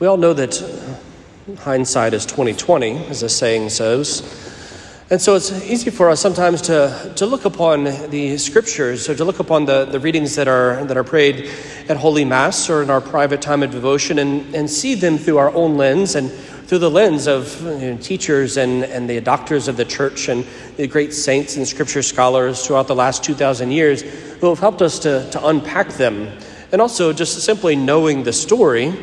We all know that hindsight is 2020, as the saying says. And so it's easy for us sometimes to, to look upon the scriptures or to look upon the, the readings that are, that are prayed at Holy Mass or in our private time of devotion and, and see them through our own lens and through the lens of you know, teachers and, and the doctors of the church and the great saints and scripture scholars throughout the last 2,000 years who have helped us to, to unpack them. And also just simply knowing the story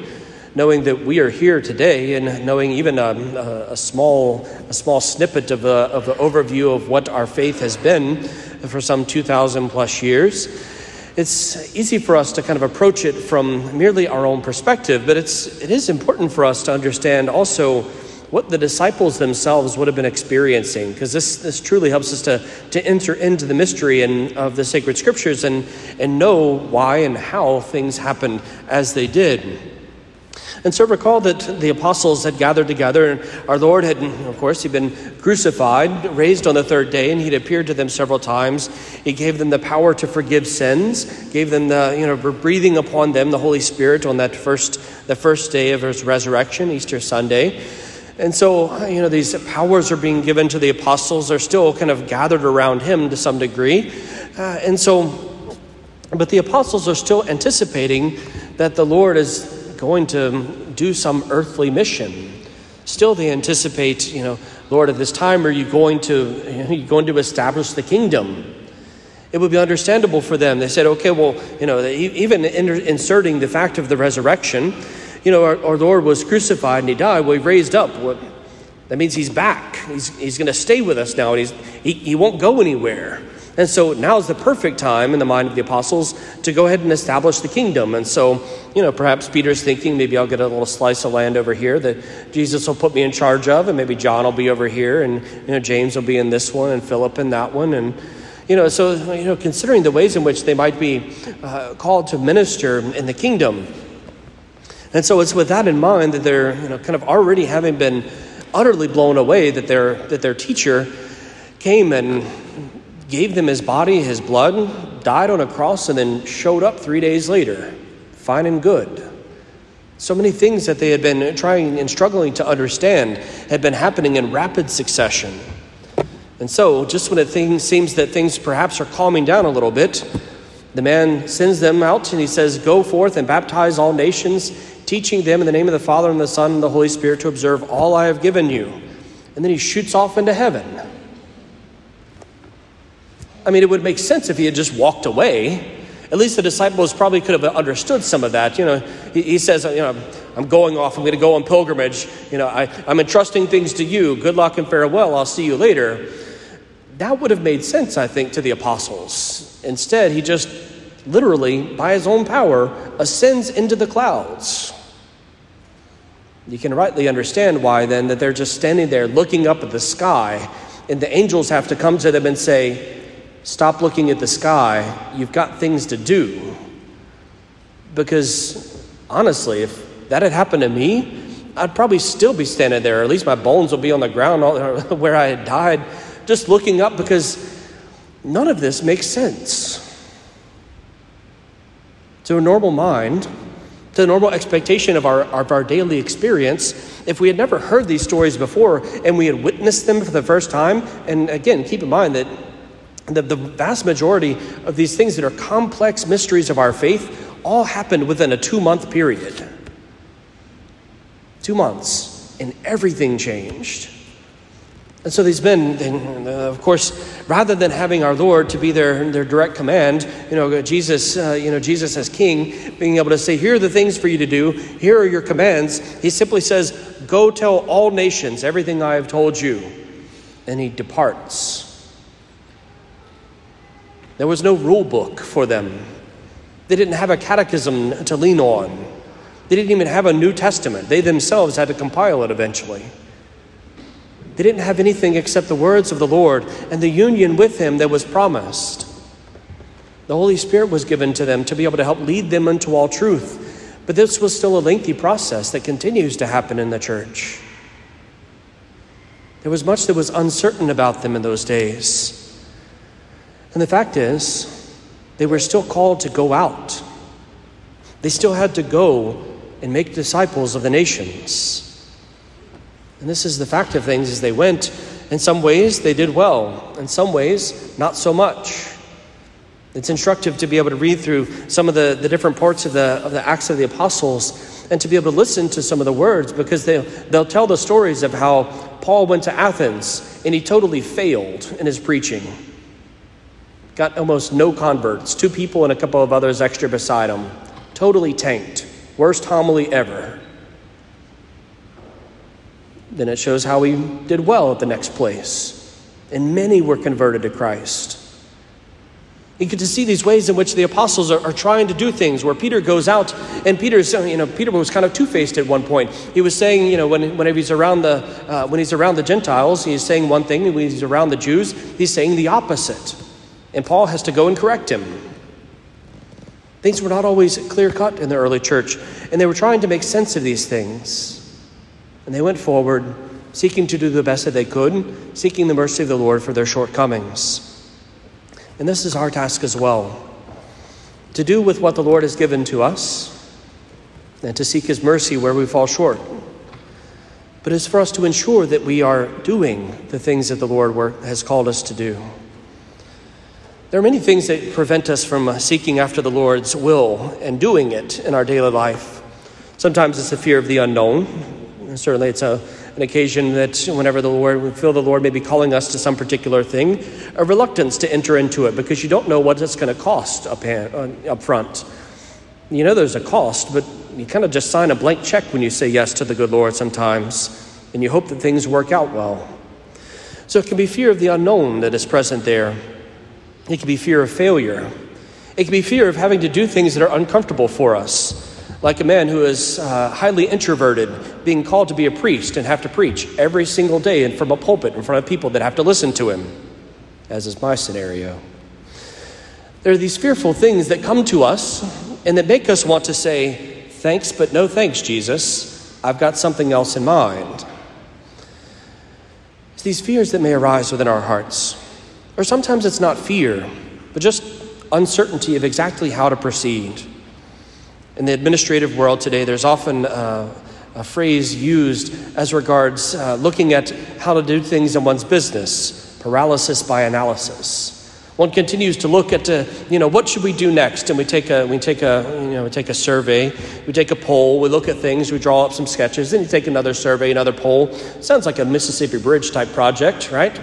knowing that we are here today and knowing even um, a, a, small, a small snippet of, a, of an overview of what our faith has been for some 2,000 plus years, it's easy for us to kind of approach it from merely our own perspective, but it's, it is important for us to understand also what the disciples themselves would have been experiencing, because this, this truly helps us to, to enter into the mystery and, of the sacred scriptures and, and know why and how things happened as they did. And so recall that the apostles had gathered together, and our Lord had, of course, he'd been crucified, raised on the third day, and he'd appeared to them several times. He gave them the power to forgive sins, gave them the, you know, breathing upon them the Holy Spirit on that first, the first day of his resurrection, Easter Sunday. And so, you know, these powers are being given to the apostles. They're still kind of gathered around him to some degree. Uh, and so, but the apostles are still anticipating that the Lord is going to do some earthly mission. Still, they anticipate, you know, Lord, at this time, are you going to, you you going to establish the kingdom? It would be understandable for them. They said, okay, well, you know, even inserting the fact of the resurrection, you know, our, our Lord was crucified and he died. Well, he raised up. Well, that means he's back. He's, he's going to stay with us now, and he's, he, he won't go anywhere. And so now is the perfect time in the mind of the apostles to go ahead and establish the kingdom. And so, you know, perhaps Peter's thinking maybe I'll get a little slice of land over here that Jesus will put me in charge of, and maybe John will be over here, and, you know, James will be in this one, and Philip in that one. And, you know, so, you know, considering the ways in which they might be uh, called to minister in the kingdom. And so it's with that in mind that they're, you know, kind of already having been utterly blown away that their, that their teacher came and gave them his body, his blood, died on a cross, and then showed up three days later, fine and good. So many things that they had been trying and struggling to understand had been happening in rapid succession. And so, just when it seems that things perhaps are calming down a little bit, the man sends them out and he says, Go forth and baptize all nations, teaching them in the name of the Father and the Son and the Holy Spirit to observe all I have given you. And then he shoots off into heaven. I mean, it would make sense if he had just walked away. At least the disciples probably could have understood some of that. You know, he, he says, you know, I'm going off, I'm going to go on pilgrimage. You know, I, I'm entrusting things to you. Good luck and farewell. I'll see you later. That would have made sense, I think, to the apostles. Instead, he just literally, by his own power, ascends into the clouds. You can rightly understand why then that they're just standing there looking up at the sky, and the angels have to come to them and say, Stop looking at the sky. You've got things to do. Because honestly, if that had happened to me, I'd probably still be standing there, at least my bones will be on the ground where I had died, just looking up because none of this makes sense. To a normal mind, to the normal expectation of our, of our daily experience, if we had never heard these stories before and we had witnessed them for the first time, and again, keep in mind that the, the vast majority of these things that are complex mysteries of our faith all happened within a two month period. Two months, and everything changed. And so these men, of course, rather than having our Lord to be their, their direct command, you know, Jesus, uh, you know, Jesus as King, being able to say, "Here are the things for you to do. Here are your commands." He simply says, "Go tell all nations everything I have told you," and he departs. There was no rule book for them. They didn't have a catechism to lean on. They didn't even have a New Testament. They themselves had to compile it eventually. They didn't have anything except the words of the Lord and the union with Him that was promised. The Holy Spirit was given to them to be able to help lead them into all truth. But this was still a lengthy process that continues to happen in the church. There was much that was uncertain about them in those days. And the fact is, they were still called to go out. They still had to go and make disciples of the nations. And this is the fact of things as they went. In some ways, they did well. In some ways, not so much. It's instructive to be able to read through some of the, the different parts of the, of the Acts of the Apostles and to be able to listen to some of the words because they, they'll tell the stories of how Paul went to Athens and he totally failed in his preaching. Got almost no converts, two people and a couple of others extra beside him. Totally tanked. Worst homily ever. Then it shows how he did well at the next place. And many were converted to Christ. You get to see these ways in which the apostles are, are, trying to do things where Peter goes out and Peter's, you know, Peter was kind of two-faced at one point. He was saying, you know, when, whenever he's around the, uh, when he's around the Gentiles, he's saying one thing. When he's around the Jews, he's saying the opposite. And Paul has to go and correct him. Things were not always clear-cut in the early church. And they were trying to make sense of these things. And they went forward, seeking to do the best that they could, seeking the mercy of the Lord for their shortcomings. And this is our task as well to do with what the Lord has given to us and to seek His mercy where we fall short. But it's for us to ensure that we are doing the things that the Lord has called us to do. There are many things that prevent us from seeking after the Lord's will and doing it in our daily life. Sometimes it's the fear of the unknown. Certainly, it's a an occasion that whenever the Lord, we feel the Lord may be calling us to some particular thing, a reluctance to enter into it because you don't know what it's going to cost up, uh, up front. You know there's a cost, but you kind of just sign a blank check when you say yes to the good Lord sometimes, and you hope that things work out well. So it can be fear of the unknown that is present there. It can be fear of failure. It can be fear of having to do things that are uncomfortable for us like a man who is uh, highly introverted being called to be a priest and have to preach every single day and from a pulpit in front of people that have to listen to him, as is my scenario. There are these fearful things that come to us and that make us want to say, Thanks, but no thanks, Jesus. I've got something else in mind. It's these fears that may arise within our hearts. Or sometimes it's not fear, but just uncertainty of exactly how to proceed. In the administrative world today, there's often uh, a phrase used as regards uh, looking at how to do things in one's business paralysis by analysis. One continues to look at, uh, you know, what should we do next? And we take a, we take a, you know, we take a survey, we take a poll, we look at things, we draw up some sketches, then you take another survey, another poll. Sounds like a Mississippi Bridge type project, right?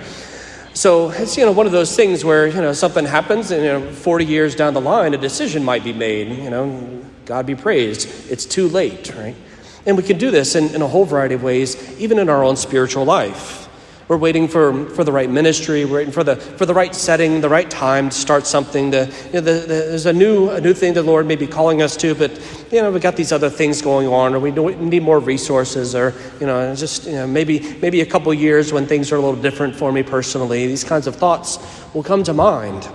So it's you know one of those things where you know something happens, and you know 40 years down the line, a decision might be made. You know, God be praised. It's too late, right? And we can do this in, in a whole variety of ways, even in our own spiritual life. We're waiting for, for the right ministry. We're waiting for the, for the right setting, the right time to start something. To, you know, the, the, there's a new, a new thing the Lord may be calling us to, but you know, we've got these other things going on, or we need more resources, or you know, just you know, maybe maybe a couple years when things are a little different for me personally. These kinds of thoughts will come to mind,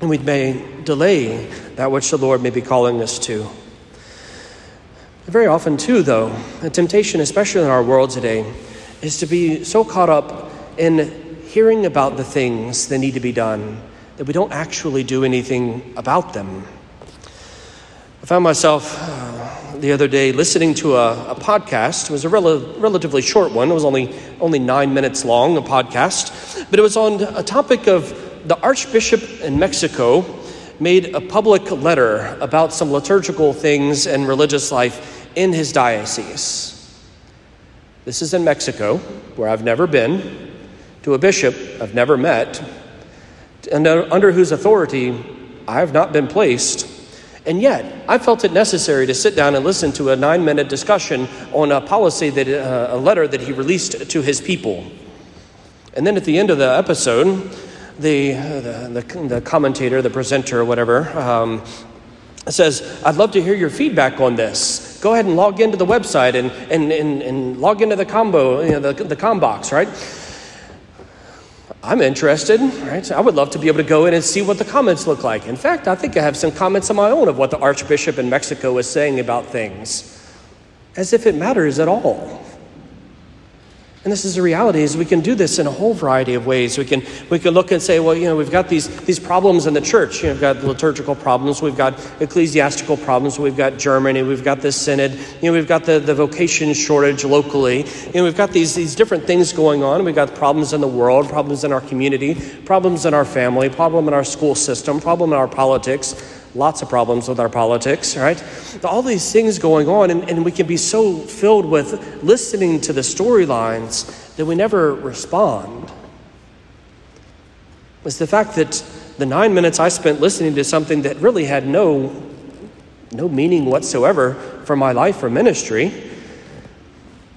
and we may delay that which the Lord may be calling us to. Very often, too, though, a temptation, especially in our world today, is to be so caught up in hearing about the things that need to be done that we don't actually do anything about them. I found myself uh, the other day listening to a, a podcast. It was a rel- relatively short one. It was only only nine minutes long, a podcast, but it was on a topic of the Archbishop in Mexico made a public letter about some liturgical things and religious life in his diocese. This is in Mexico, where I've never been, to a bishop I've never met, and under whose authority I have not been placed. And yet, I felt it necessary to sit down and listen to a nine minute discussion on a policy that, uh, a letter that he released to his people. And then at the end of the episode, the, the, the, the commentator, the presenter, whatever, um, says, I'd love to hear your feedback on this. Go ahead and log into the website and, and, and, and log into the combo, you know, the, the com box, right? I'm interested, right? I would love to be able to go in and see what the comments look like. In fact, I think I have some comments of my own of what the Archbishop in Mexico is saying about things, as if it matters at all. And this is the reality is we can do this in a whole variety of ways. We can we can look and say, well, you know, we've got these these problems in the church. You know, we've got liturgical problems, we've got ecclesiastical problems, we've got Germany, we've got this synod, you know, we've got the, the vocation shortage locally. You know, we've got these these different things going on. We've got problems in the world, problems in our community, problems in our family, problem in our school system, problem in our politics lots of problems with our politics, right? All these things going on, and, and we can be so filled with listening to the storylines that we never respond. Was the fact that the nine minutes I spent listening to something that really had no, no meaning whatsoever for my life or ministry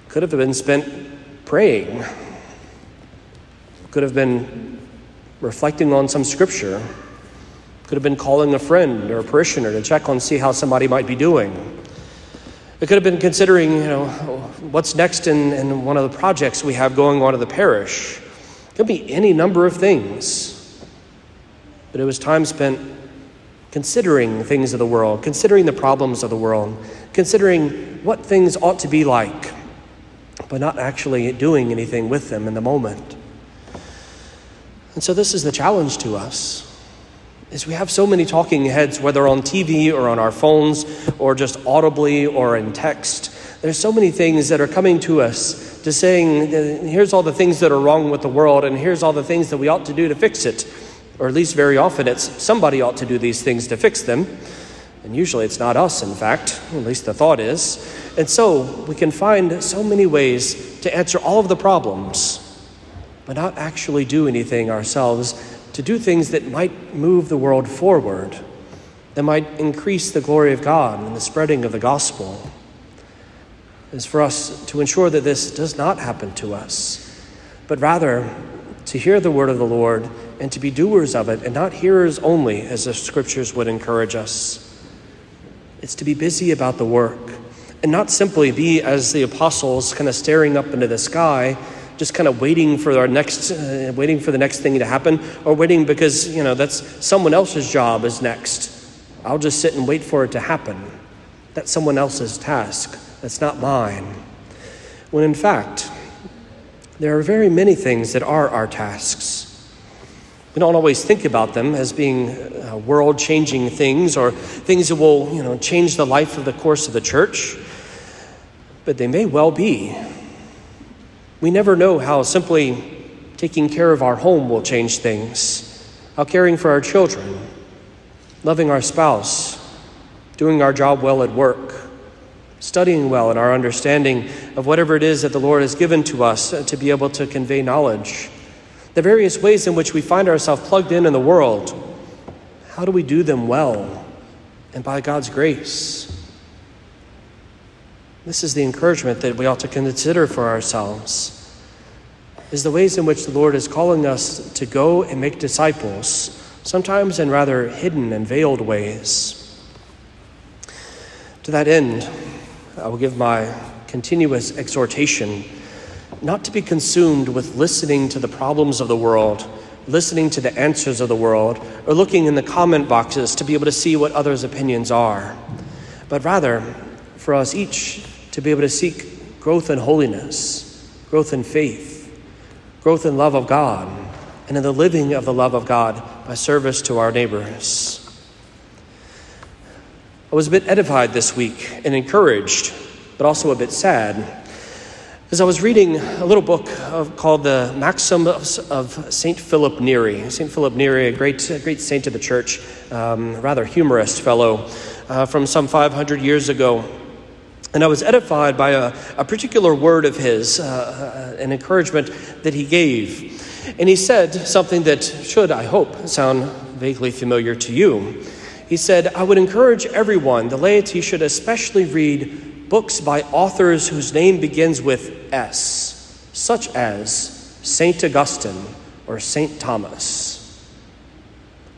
could have been spent praying, could have been reflecting on some scripture could have been calling a friend or a parishioner to check on, see how somebody might be doing. It could have been considering, you know, what's next in, in one of the projects we have going on in the parish. It could be any number of things. But it was time spent considering things of the world, considering the problems of the world, considering what things ought to be like, but not actually doing anything with them in the moment. And so this is the challenge to us is we have so many talking heads, whether on TV or on our phones or just audibly or in text. There's so many things that are coming to us to saying, here's all the things that are wrong with the world, and here's all the things that we ought to do to fix it. Or at least very often it's somebody ought to do these things to fix them. And usually it's not us, in fact, at least the thought is. And so we can find so many ways to answer all of the problems, but not actually do anything ourselves to do things that might move the world forward, that might increase the glory of God and the spreading of the gospel. Is for us to ensure that this does not happen to us, but rather to hear the word of the Lord and to be doers of it and not hearers only, as the scriptures would encourage us. It's to be busy about the work and not simply be, as the apostles, kind of staring up into the sky just kind of waiting for our next, uh, waiting for the next thing to happen, or waiting because you know that's someone else's job is next. I'll just sit and wait for it to happen. That's someone else's task. That's not mine. When in fact, there are very many things that are our tasks. We don't always think about them as being uh, world changing things or things that will you know, change the life of the course of the church, but they may well be. We never know how simply taking care of our home will change things, how caring for our children, loving our spouse, doing our job well at work, studying well in our understanding of whatever it is that the Lord has given to us to be able to convey knowledge, the various ways in which we find ourselves plugged in in the world. How do we do them well and by God's grace? This is the encouragement that we ought to consider for ourselves is the ways in which the Lord is calling us to go and make disciples, sometimes in rather hidden and veiled ways. To that end, I will give my continuous exhortation not to be consumed with listening to the problems of the world, listening to the answers of the world, or looking in the comment boxes to be able to see what others' opinions are, but rather for us each to be able to seek growth in holiness, growth in faith, growth in love of God, and in the living of the love of God by service to our neighbors. I was a bit edified this week and encouraged, but also a bit sad. As I was reading a little book of, called the Maxims of St. Philip Neri. St. Philip Neri, a great, a great saint of the church, um, rather humorist fellow uh, from some 500 years ago. And I was edified by a, a particular word of his, uh, uh, an encouragement that he gave. And he said something that should, I hope, sound vaguely familiar to you. He said, I would encourage everyone, the laity should especially read books by authors whose name begins with S, such as St. Augustine or St. Thomas.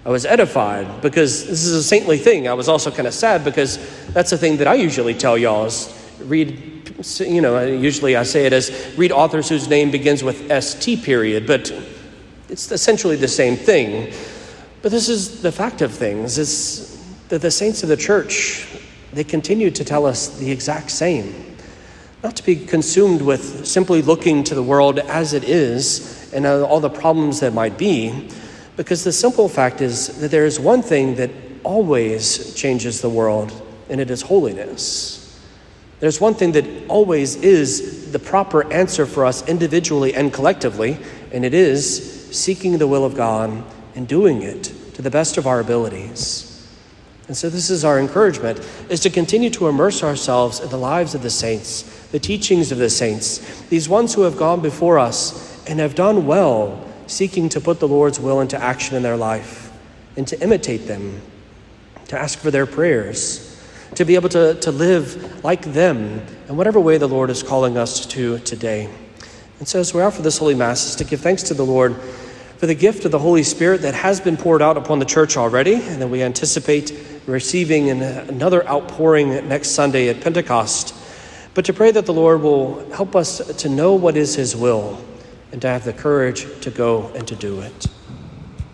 I was edified because this is a saintly thing. I was also kind of sad because that's the thing that I usually tell y'all is read, you know, usually I say it as read authors whose name begins with ST period, but it's essentially the same thing. But this is the fact of things is that the saints of the church, they continue to tell us the exact same. not to be consumed with simply looking to the world as it is and all the problems that might be, because the simple fact is that there is one thing that always changes the world, and it is holiness. There's one thing that always is the proper answer for us individually and collectively, and it is seeking the will of God and doing it to the best of our abilities. And so this is our encouragement is to continue to immerse ourselves in the lives of the saints, the teachings of the saints, these ones who have gone before us and have done well seeking to put the Lord's will into action in their life and to imitate them, to ask for their prayers, to be able to, to live like them in whatever way the Lord is calling us to today. And so, as we offer this Holy Mass, is to give thanks to the Lord for the gift of the Holy Spirit that has been poured out upon the church already, and that we anticipate receiving another outpouring next Sunday at Pentecost. But to pray that the Lord will help us to know what is His will and to have the courage to go and to do it.